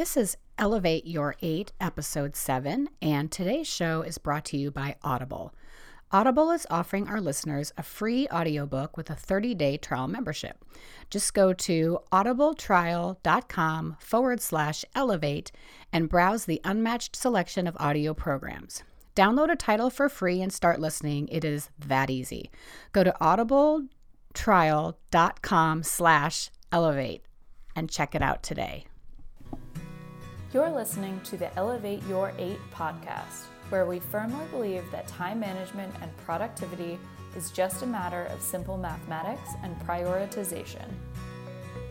This is Elevate Your 8, Episode 7, and today's show is brought to you by Audible. Audible is offering our listeners a free audiobook with a 30 day trial membership. Just go to audibletrial.com forward slash elevate and browse the unmatched selection of audio programs. Download a title for free and start listening. It is that easy. Go to audibletrial.com slash elevate and check it out today. You're listening to the Elevate Your 8 podcast, where we firmly believe that time management and productivity is just a matter of simple mathematics and prioritization.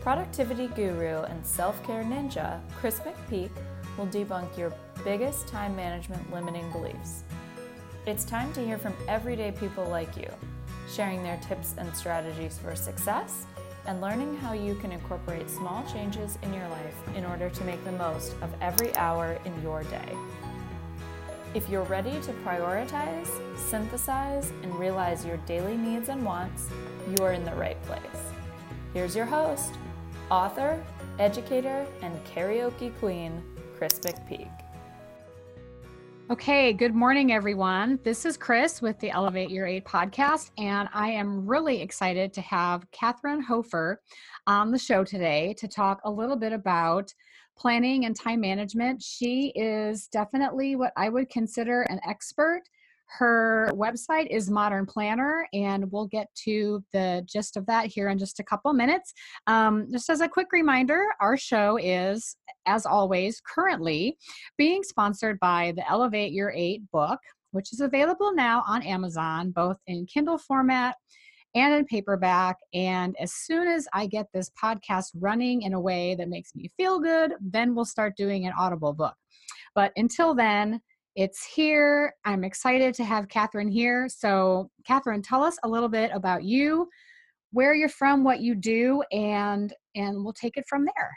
Productivity guru and self care ninja, Chris McPeak, will debunk your biggest time management limiting beliefs. It's time to hear from everyday people like you, sharing their tips and strategies for success and learning how you can incorporate small changes in your life in order to make the most of every hour in your day. If you're ready to prioritize, synthesize, and realize your daily needs and wants, you are in the right place. Here's your host, author, educator, and karaoke queen, Chris McPeak. Okay, good morning, everyone. This is Chris with the Elevate Your Eight podcast, and I am really excited to have Kathryn Hofer on the show today to talk a little bit about planning and time management. She is definitely what I would consider an expert her website is Modern Planner, and we'll get to the gist of that here in just a couple minutes. Um, just as a quick reminder, our show is, as always, currently being sponsored by the Elevate Your Eight book, which is available now on Amazon, both in Kindle format and in paperback. And as soon as I get this podcast running in a way that makes me feel good, then we'll start doing an Audible book. But until then, it's here. I'm excited to have Kathryn here. So, Kathryn, tell us a little bit about you, where you're from, what you do, and and we'll take it from there.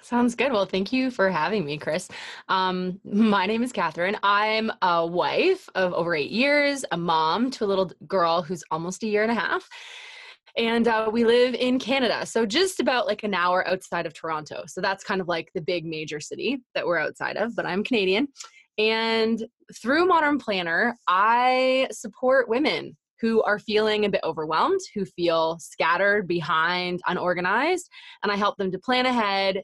Sounds good. Well, thank you for having me, Chris. Um, my name is Kathryn. I'm a wife of over eight years, a mom to a little girl who's almost a year and a half. And uh, we live in Canada, so just about like an hour outside of Toronto. So that's kind of like the big major city that we're outside of, but I'm Canadian. And through Modern Planner, I support women who are feeling a bit overwhelmed, who feel scattered, behind, unorganized, and I help them to plan ahead,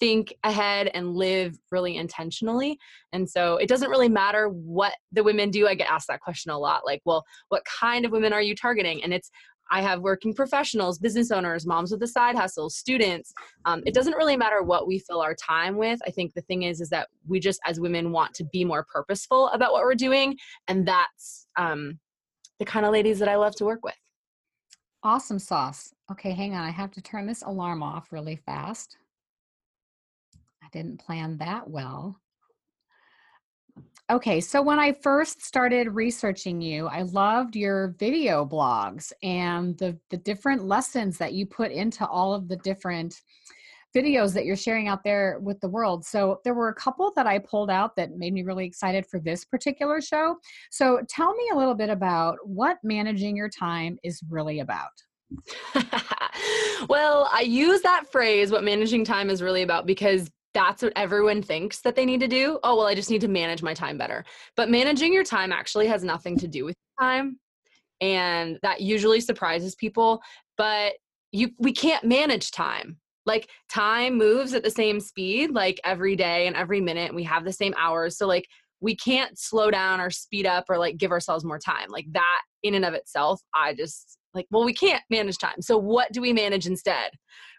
think ahead, and live really intentionally. And so it doesn't really matter what the women do. I get asked that question a lot like, well, what kind of women are you targeting? And it's I have working professionals, business owners, moms with a side hustle, students. Um, it doesn't really matter what we fill our time with. I think the thing is, is that we just as women want to be more purposeful about what we're doing, and that's um, the kind of ladies that I love to work with. Awesome sauce. Okay, hang on. I have to turn this alarm off really fast. I didn't plan that well. Okay, so when I first started researching you, I loved your video blogs and the the different lessons that you put into all of the different videos that you're sharing out there with the world. So there were a couple that I pulled out that made me really excited for this particular show. So tell me a little bit about what managing your time is really about. well, I use that phrase, what managing time is really about, because that's what everyone thinks that they need to do. Oh, well, I just need to manage my time better. But managing your time actually has nothing to do with time. And that usually surprises people. But you we can't manage time. Like time moves at the same speed like every day and every minute. We have the same hours. So like we can't slow down or speed up or like give ourselves more time. Like that in and of itself, I just like, well, we can't manage time. So what do we manage instead?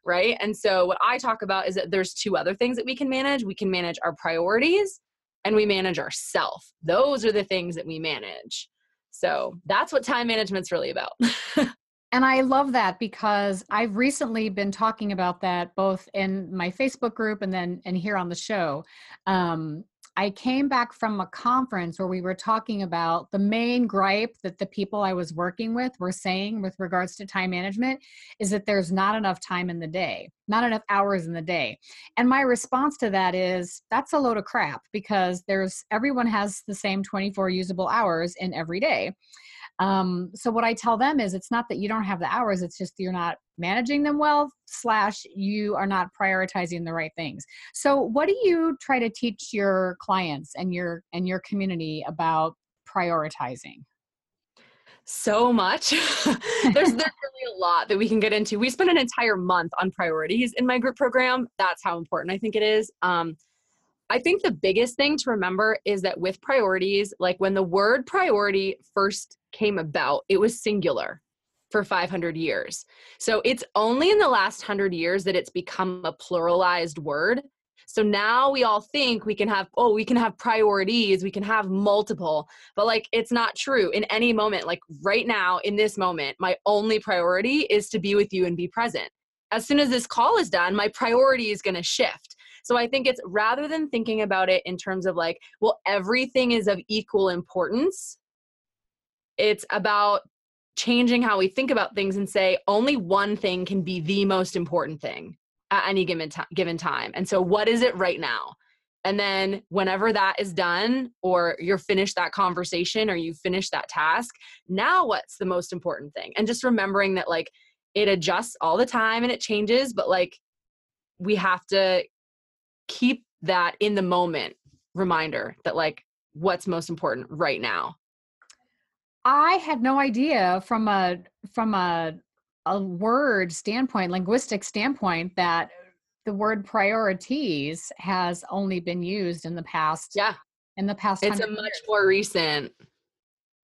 Right. And so what I talk about is that there's two other things that we can manage. We can manage our priorities and we manage ourself. Those are the things that we manage. So that's what time management's really about. And I love that because I've recently been talking about that both in my Facebook group and then and here on the show. Um, I came back from a conference where we were talking about the main gripe that the people I was working with were saying with regards to time management is that there's not enough time in the day, not enough hours in the day. And my response to that is that's a load of crap because there's everyone has the same 24 usable hours in every day. Um, so what I tell them is it's not that you don't have the hours, it's just you're not managing them well slash you are not prioritizing the right things. So what do you try to teach your clients and your and your community about prioritizing? So much. There's, there's really a lot that we can get into. We spent an entire month on priorities in my group program. That's how important i think it is. Um, I think the biggest thing to remember is that with priorities, like when the word priority first came about, it was singular for 500 years. So it's only in the last 100 years that it's become a pluralized word. So now we all think we can have, oh, we can have priorities, we can have multiple, but like it's not true in any moment. Like right now, in this moment, my only priority is to be with you and be present. As soon as this call is done, my priority is going to shift. So I think it's rather than thinking about it in terms of like, well, everything is of equal importance, it's about changing how we think about things and say only one thing can be the most important thing at any given, t- given time. And so, what is it right now? And then, whenever that is done, or you're finished that conversation or you finish that task, now what's the most important thing? And just remembering that, like, it adjusts all the time and it changes, but like, we have to keep that in the moment reminder that, like, what's most important right now I had no idea from a from a a word standpoint, linguistic standpoint, that the word priorities has only been used in the past. Yeah. In the past, it's a much years. more recent.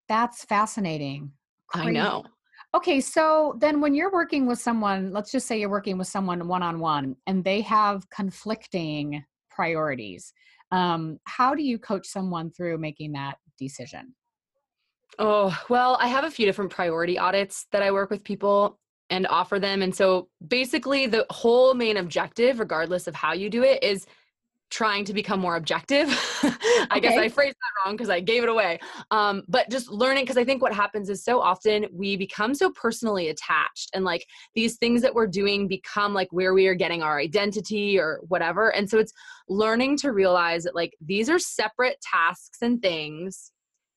That's fascinating. Crazy. I know. Okay, so then when you're working with someone, let's just say you're working with someone one on one and they have conflicting priorities, um, how do you coach someone through making that decision? Oh, well, I have a few different priority audits that I work with people and offer them. And so basically, the whole main objective, regardless of how you do it, is trying to become more objective. I okay. guess I phrased that wrong because I gave it away. Um, but just learning, because I think what happens is so often we become so personally attached and like these things that we're doing become like where we are getting our identity or whatever. And so it's learning to realize that like these are separate tasks and things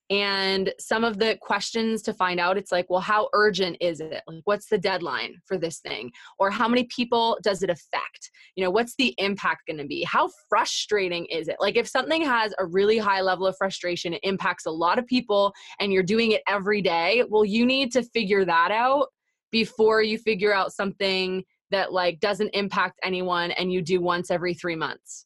and some of the questions to find out it's like well how urgent is it? Like what's the deadline for this thing? Or how many people does it affect? You know what's the impact going to be? How frustrating is it? Like if something has a really high level of frustration it impacts a lot of people and you're doing it every day well you need to figure that out before you figure out something that like doesn't impact anyone and you do once every 3 months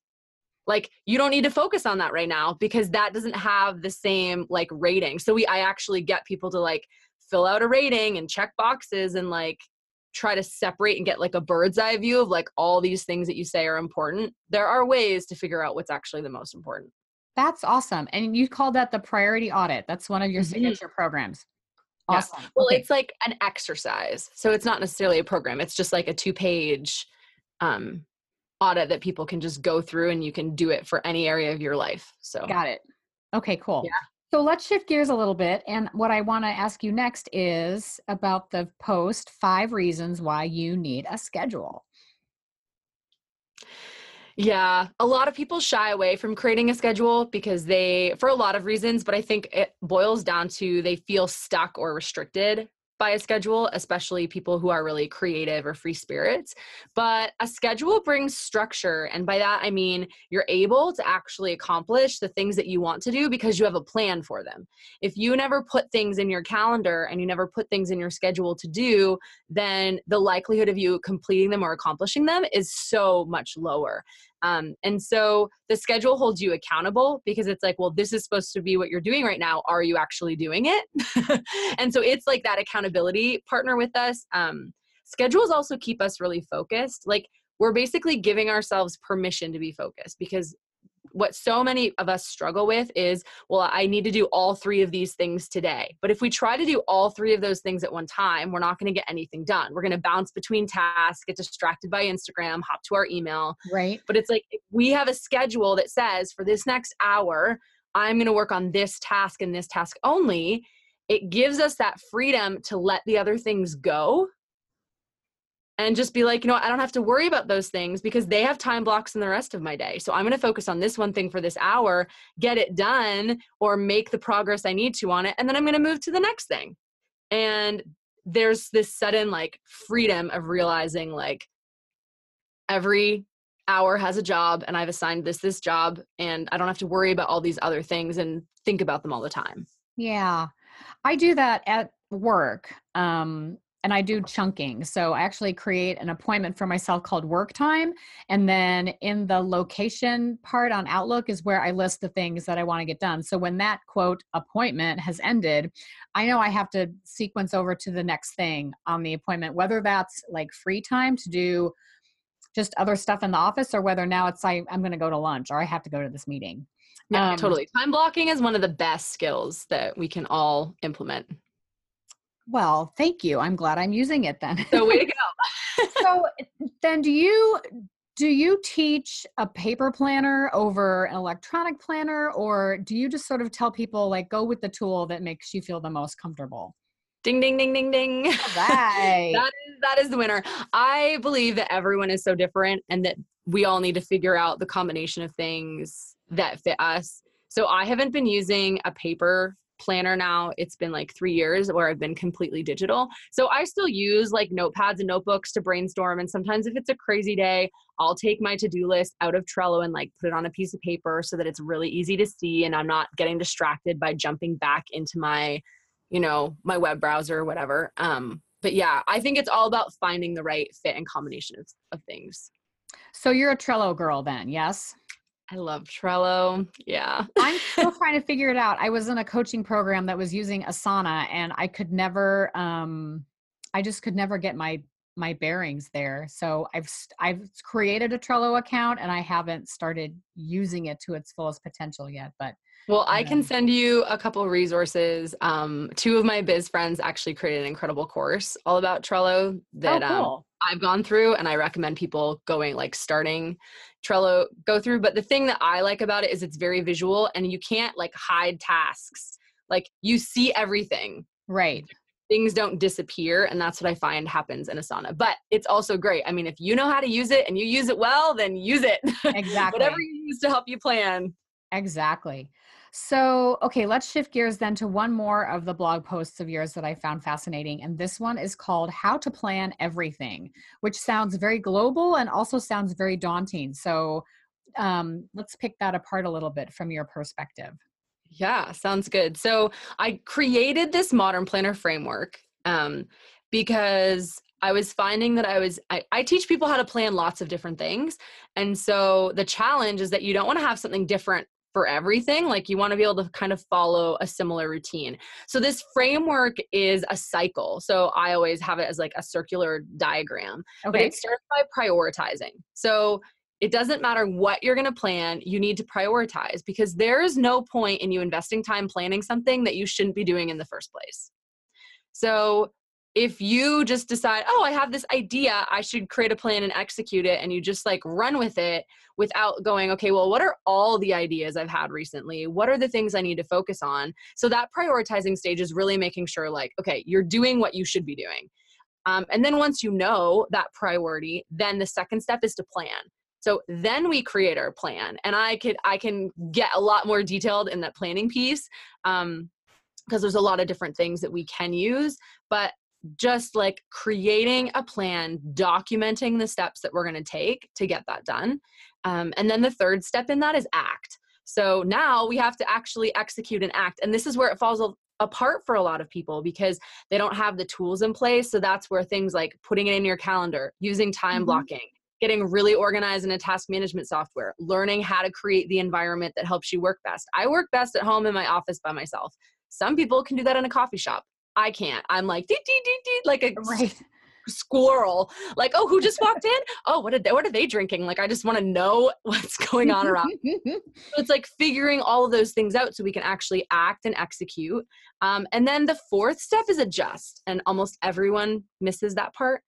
like you don't need to focus on that right now because that doesn't have the same like rating. So we i actually get people to like fill out a rating and check boxes and like try to separate and get like a bird's eye view of like all these things that you say are important. There are ways to figure out what's actually the most important. That's awesome. And you call that the priority audit. That's one of your mm-hmm. signature programs. Awesome. Yeah. well okay. it's like an exercise. So it's not necessarily a program. It's just like a two page um audit that people can just go through and you can do it for any area of your life. So got it. Okay, cool. Yeah. So let's shift gears a little bit. And what I want to ask you next is about the post five reasons why you need a schedule. Yeah, a lot of people shy away from creating a schedule because they, for a lot of reasons, but I think it boils down to they feel stuck or restricted by a schedule, especially people who are really creative or free spirits. But a schedule brings structure. And by that, I mean you're able to actually accomplish the things that you want to do because you have a plan for them. If you never put things in your calendar and you never put things in your schedule to do, then the likelihood of you completing them or accomplishing them is so much lower. Um, and so the schedule holds you accountable because it's like, well, this is supposed to be what you're doing right now. Are you actually doing it? and so it's like that accountability partner with us. Um, schedules also keep us really focused. Like we're basically giving ourselves permission to be focused because what so many of us struggle with is well i need to do all three of these things today. But if we try to do all three of those things at one time we're not going to get anything done. We're going to bounce between tasks get distracted by instagram hop to our email. Right. But it's like we have a schedule that says for this next hour i'm going to work on this task and this task only it gives us that freedom to let the other things go and just be like, you know, I don't have to worry about those things because they have time blocks in the rest of my day. So I'm going to focus on this one thing for this hour, get it done, or make the progress I need to on it. And then I'm going to move to the next thing. And there's this sudden like freedom of realizing like every hour has a job and I've assigned this this job and I don't have to worry about all these other things and think about them all the time. Yeah. I do that at work. Um and I do chunking. So I actually create an appointment for myself called work time. And then in the location part on Outlook is where I list the things that I want to get done. So when that quote appointment has ended, I know I have to sequence over to the next thing on the appointment, whether that's like free time to do just other stuff in the office or whether now it's like I'm going to go to lunch or I have to go to this meeting. Yeah, um, totally. Time blocking is one of the best skills that we can all implement. Well, thank you. I'm glad I'm using it then. So way to go. so then do you do you teach a paper planner over an electronic planner or do you just sort of tell people like go with the tool that makes you feel the most comfortable? Ding ding ding ding ding. Right. that is that is the winner. I believe that everyone is so different and that we all need to figure out the combination of things that fit us. So I haven't been using a paper planner now. It's been like three years where I've been completely digital. So I still use like notepads and notebooks to brainstorm. And sometimes if it's a crazy day, I'll take my to do list out of Trello and like put it on a piece of paper so that it's really easy to see and I'm not getting distracted by jumping back into my, you know, my web browser or whatever. Um, but yeah, I think it's all about finding the right fit and combination of, of things. So you're a Trello girl then, yes? I love Trello. Yeah. I'm still trying to figure it out. I was in a coaching program that was using Asana and I could never um I just could never get my my bearings there. So I've I've created a Trello account and I haven't started using it to its fullest potential yet, but well, I can send you a couple resources. Um, two of my biz friends actually created an incredible course all about Trello oh, that oh, cool. um, I've gone through, and I recommend people going like starting Trello go through. But the thing that I like about it is it's very visual, and you can't like hide tasks. Like you see everything. Right. Things don't disappear, and that's what I find happens in Asana. But it's also great. I mean, if you know how to use it and you use it well, then use it. Exactly. Whatever you use to help you plan. Exactly. So, okay, let's shift gears then to one more of the blog posts of yours that I found fascinating. And this one is called How to Plan Everything, which sounds very global and also sounds very daunting. So, um, let's pick that apart a little bit from your perspective. Yeah, sounds good. So, I created this modern planner framework um, because I was finding that I was, I, I, teach people how to plan lots of different things. And so the challenge is that you don't want to have something different for everything. Like you want to be able to kind of follow a similar routine. So this framework is a cycle. So I always have it as like a circular diagram. Okay. But it starts by prioritizing. So it doesn't matter what you're going to plan, you need to prioritize because there is no point in you investing time planning something that you shouldn't be doing in the first place. So if you just decide, oh, I have this idea, I should create a plan and execute it, and you just like run with it without going, okay, well, what are all the ideas I've had recently? What are the things I need to focus on? So that prioritizing stage is really making sure, like, okay, you're doing what you should be doing. Um, and then once you know that priority, then the second step is to plan. So then we create our plan, and I could I can get a lot more detailed in that planning piece. Um, because there's a lot of different things that we can use but just like creating a plan, documenting the steps that we're going to take to get that done. Um, and then the third step in that is act. So now we have to actually execute and act. And this is where it falls apart for a lot of people because they don't have the tools in place. So that's where things like putting it in your calendar, using time mm-hmm. blocking, getting really organized in a task management software, learning how to create the environment that helps you work best. I work best at home in my office by myself. Some people can do that in a coffee shop. I can't. I'm like dee, dee, dee, dee, like a right. squirrel. Like, oh, who just walked in? Oh, what did they, what are they drinking? Like, I just want to know what's going on around. so it's like figuring all of those things out so we can actually act and execute. Um, and then the fourth step is adjust, and almost everyone misses that part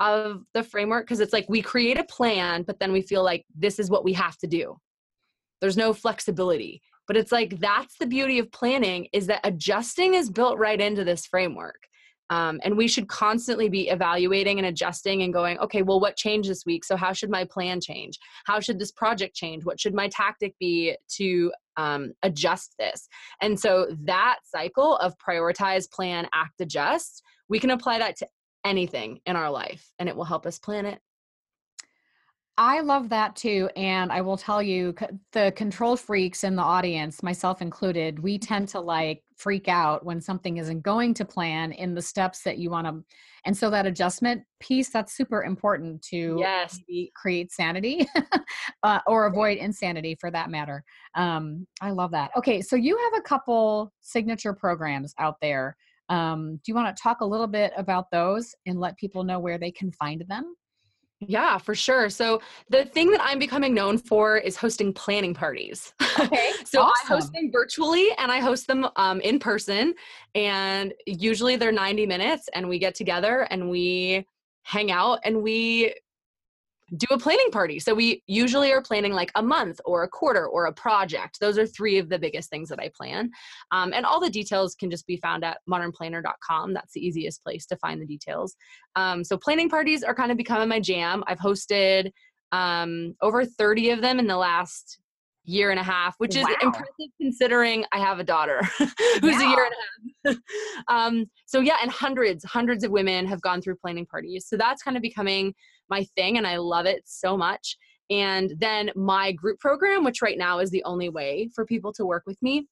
of the framework because it's like we create a plan, but then we feel like this is what we have to do. There's no flexibility. But it's like that's the beauty of planning is that adjusting is built right into this framework. Um, and we should constantly be evaluating and adjusting and going okay well what changed this week? So how should my plan change? How should this project change? What should my tactic be to um, adjust this. And so that cycle of prioritize, plan, act, adjust, we can apply that to anything in our life and it will help us plan it I love that too. And I will tell you, the control freaks in the audience, myself included, we tend to like freak out when something isn't going to plan in the steps that you want to. And so that adjustment piece, that's super important to yes. create sanity uh, or avoid insanity for that matter. Um, I love that. Okay. So you have a couple signature programs out there. Um, do you want to talk a little bit about those and let people know where they can find them? Yeah, for sure. So the thing that I'm becoming known for is hosting planning parties. Okay. so awesome. I host them virtually and I host them um, in person. And usually they're 90 minutes and we get together and we hang out and we do a planning party. So we usually are planning like a month or a quarter or a project. Those are three of the biggest things that I plan. Um, and all the details can just be found at modernplanner.com. That's the easiest place to find the details. Um, so planning parties are kind of becoming my jam. I've hosted um, over 30 of them in the last year and a half, which is wow. impressive considering I have a daughter who's yeah. a year and a half. um, so yeah, and hundreds, hundreds of women have gone through planning parties. So that's kind of becoming my thing and I love it so much. And then my group program, which right now is the only way for people to work with me,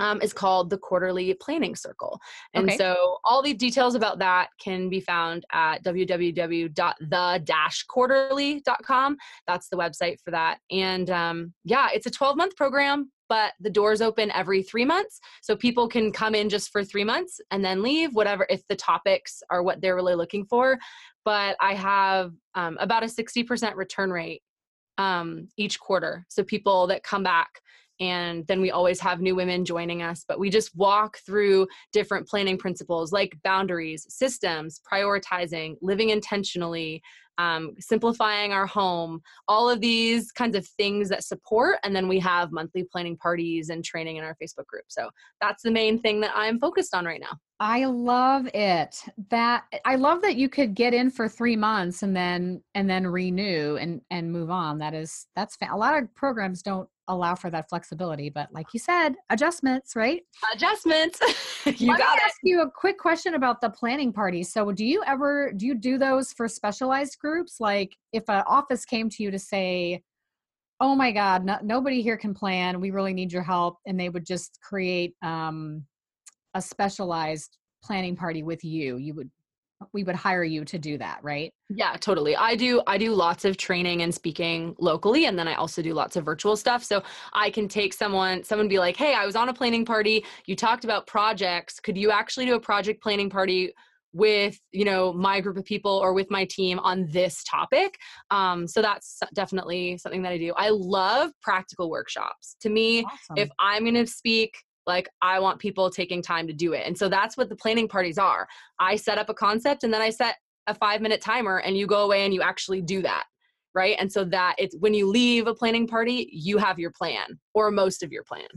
um, is called the Quarterly Planning Circle. And okay. so all the details about that can be found at www.the-quarterly.com. That's the website for that. And um, yeah, it's a 12 month program, but the doors open every three months. So people can come in just for three months and then leave, whatever, if the topics are what they're really looking for but I have um, about a 60% return rate um, each quarter. So people that come back and then we always have new women joining us but we just walk through different planning principles like boundaries systems prioritizing living intentionally um, simplifying our home all of these kinds of things that support and then we have monthly planning parties and training in our facebook group so that's the main thing that i'm focused on right now I love it. That I love that you could get in for 3 months and then and then renew and and move on. That is that's a lot of programs don't allow for that flexibility, but like you said, adjustments, right? Adjustments. you Let got me ask you a quick question about the planning parties. So, do you ever do you do those for specialized groups? Like if an office came to you to say, "Oh my God, no, nobody here can plan. We really need your help," and they would just create um, a specialized planning party with you you would we would hire you to do that right? Yeah totally. I do i do lots of training and speaking locally and then i also do lots of virtual stuff. So i can take someone someone be like hey i was on a planning party. You talked about projects. Could you actually do a project planning party with you know my group of people or with my team on this topic? Um, so that's definitely something that i do. I love practical workshops. To me awesome. if i'm going to speak like i want people taking time to do it and so that's what the planning parties are. I set up a concept and then i set a five minute timer and you go away and you actually do that right? And so that it's when you leave a planning party you have your plan or most of your plan.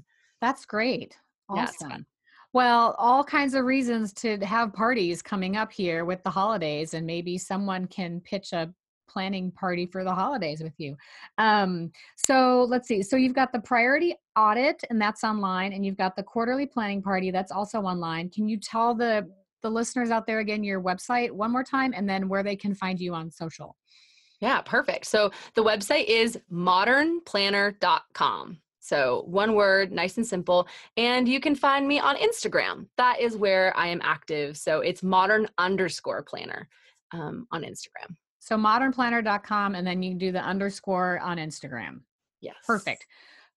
That's great. Awesome. Yeah, well, all kinds of reasons to have parties coming up here with the holidays, and maybe someone can pitch a planning party for the holidays with you. Um, so let's see. So you've got the priority audit, and that's online, and you've got the quarterly planning party that's also online. Can you tell the the listeners out there again your website one more time, and then where they can find you on social? Yeah, perfect. So the website is modernplanner.com. So one word, nice and simple. And you can find me on Instagram. That is where I am active. So it's modern underscore planner um, on Instagram. So modernplanner.com and then you can do the underscore on Instagram. Yes. Perfect.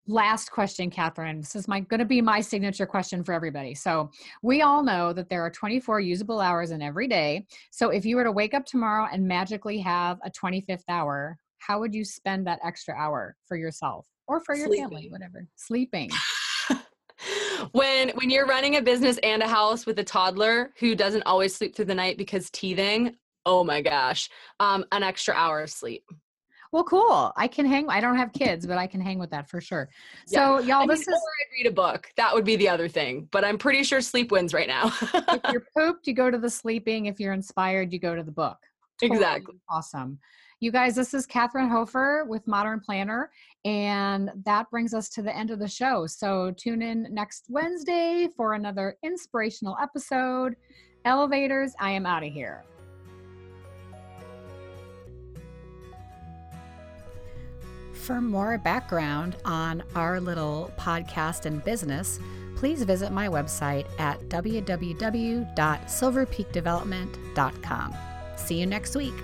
Last question, Kathryn. This is my going to be my signature question for everybody. So we all know that there are 24 usable hours in every day. So if you were to wake up tomorrow and magically have a 25th hour, how would you spend that extra hour for yourself or for your Sleeping. family, whatever? Sleeping. when when you're running a business and a house with a toddler who doesn't always sleep through the night because teething oh my gosh, um, an extra hour of sleep. Well, cool. I can hang. I don't have kids, but I can hang with that for sure. So, yeah. y'all, I this is. I'd read a book. That would be the other thing. But I'm pretty sure sleep wins right now. if you're pooped, you go to the sleeping. If you're inspired, you go to the book. Totally exactly. Awesome. You guys, this is Kathryn Hofer with Modern Planner, and that brings us to the end of the show. So tune in next Wednesday for another inspirational episode. Elevators, I am out of here. For more background on our little podcast and business, please visit my website at www.silverpeakdevelopment.com. See you next week.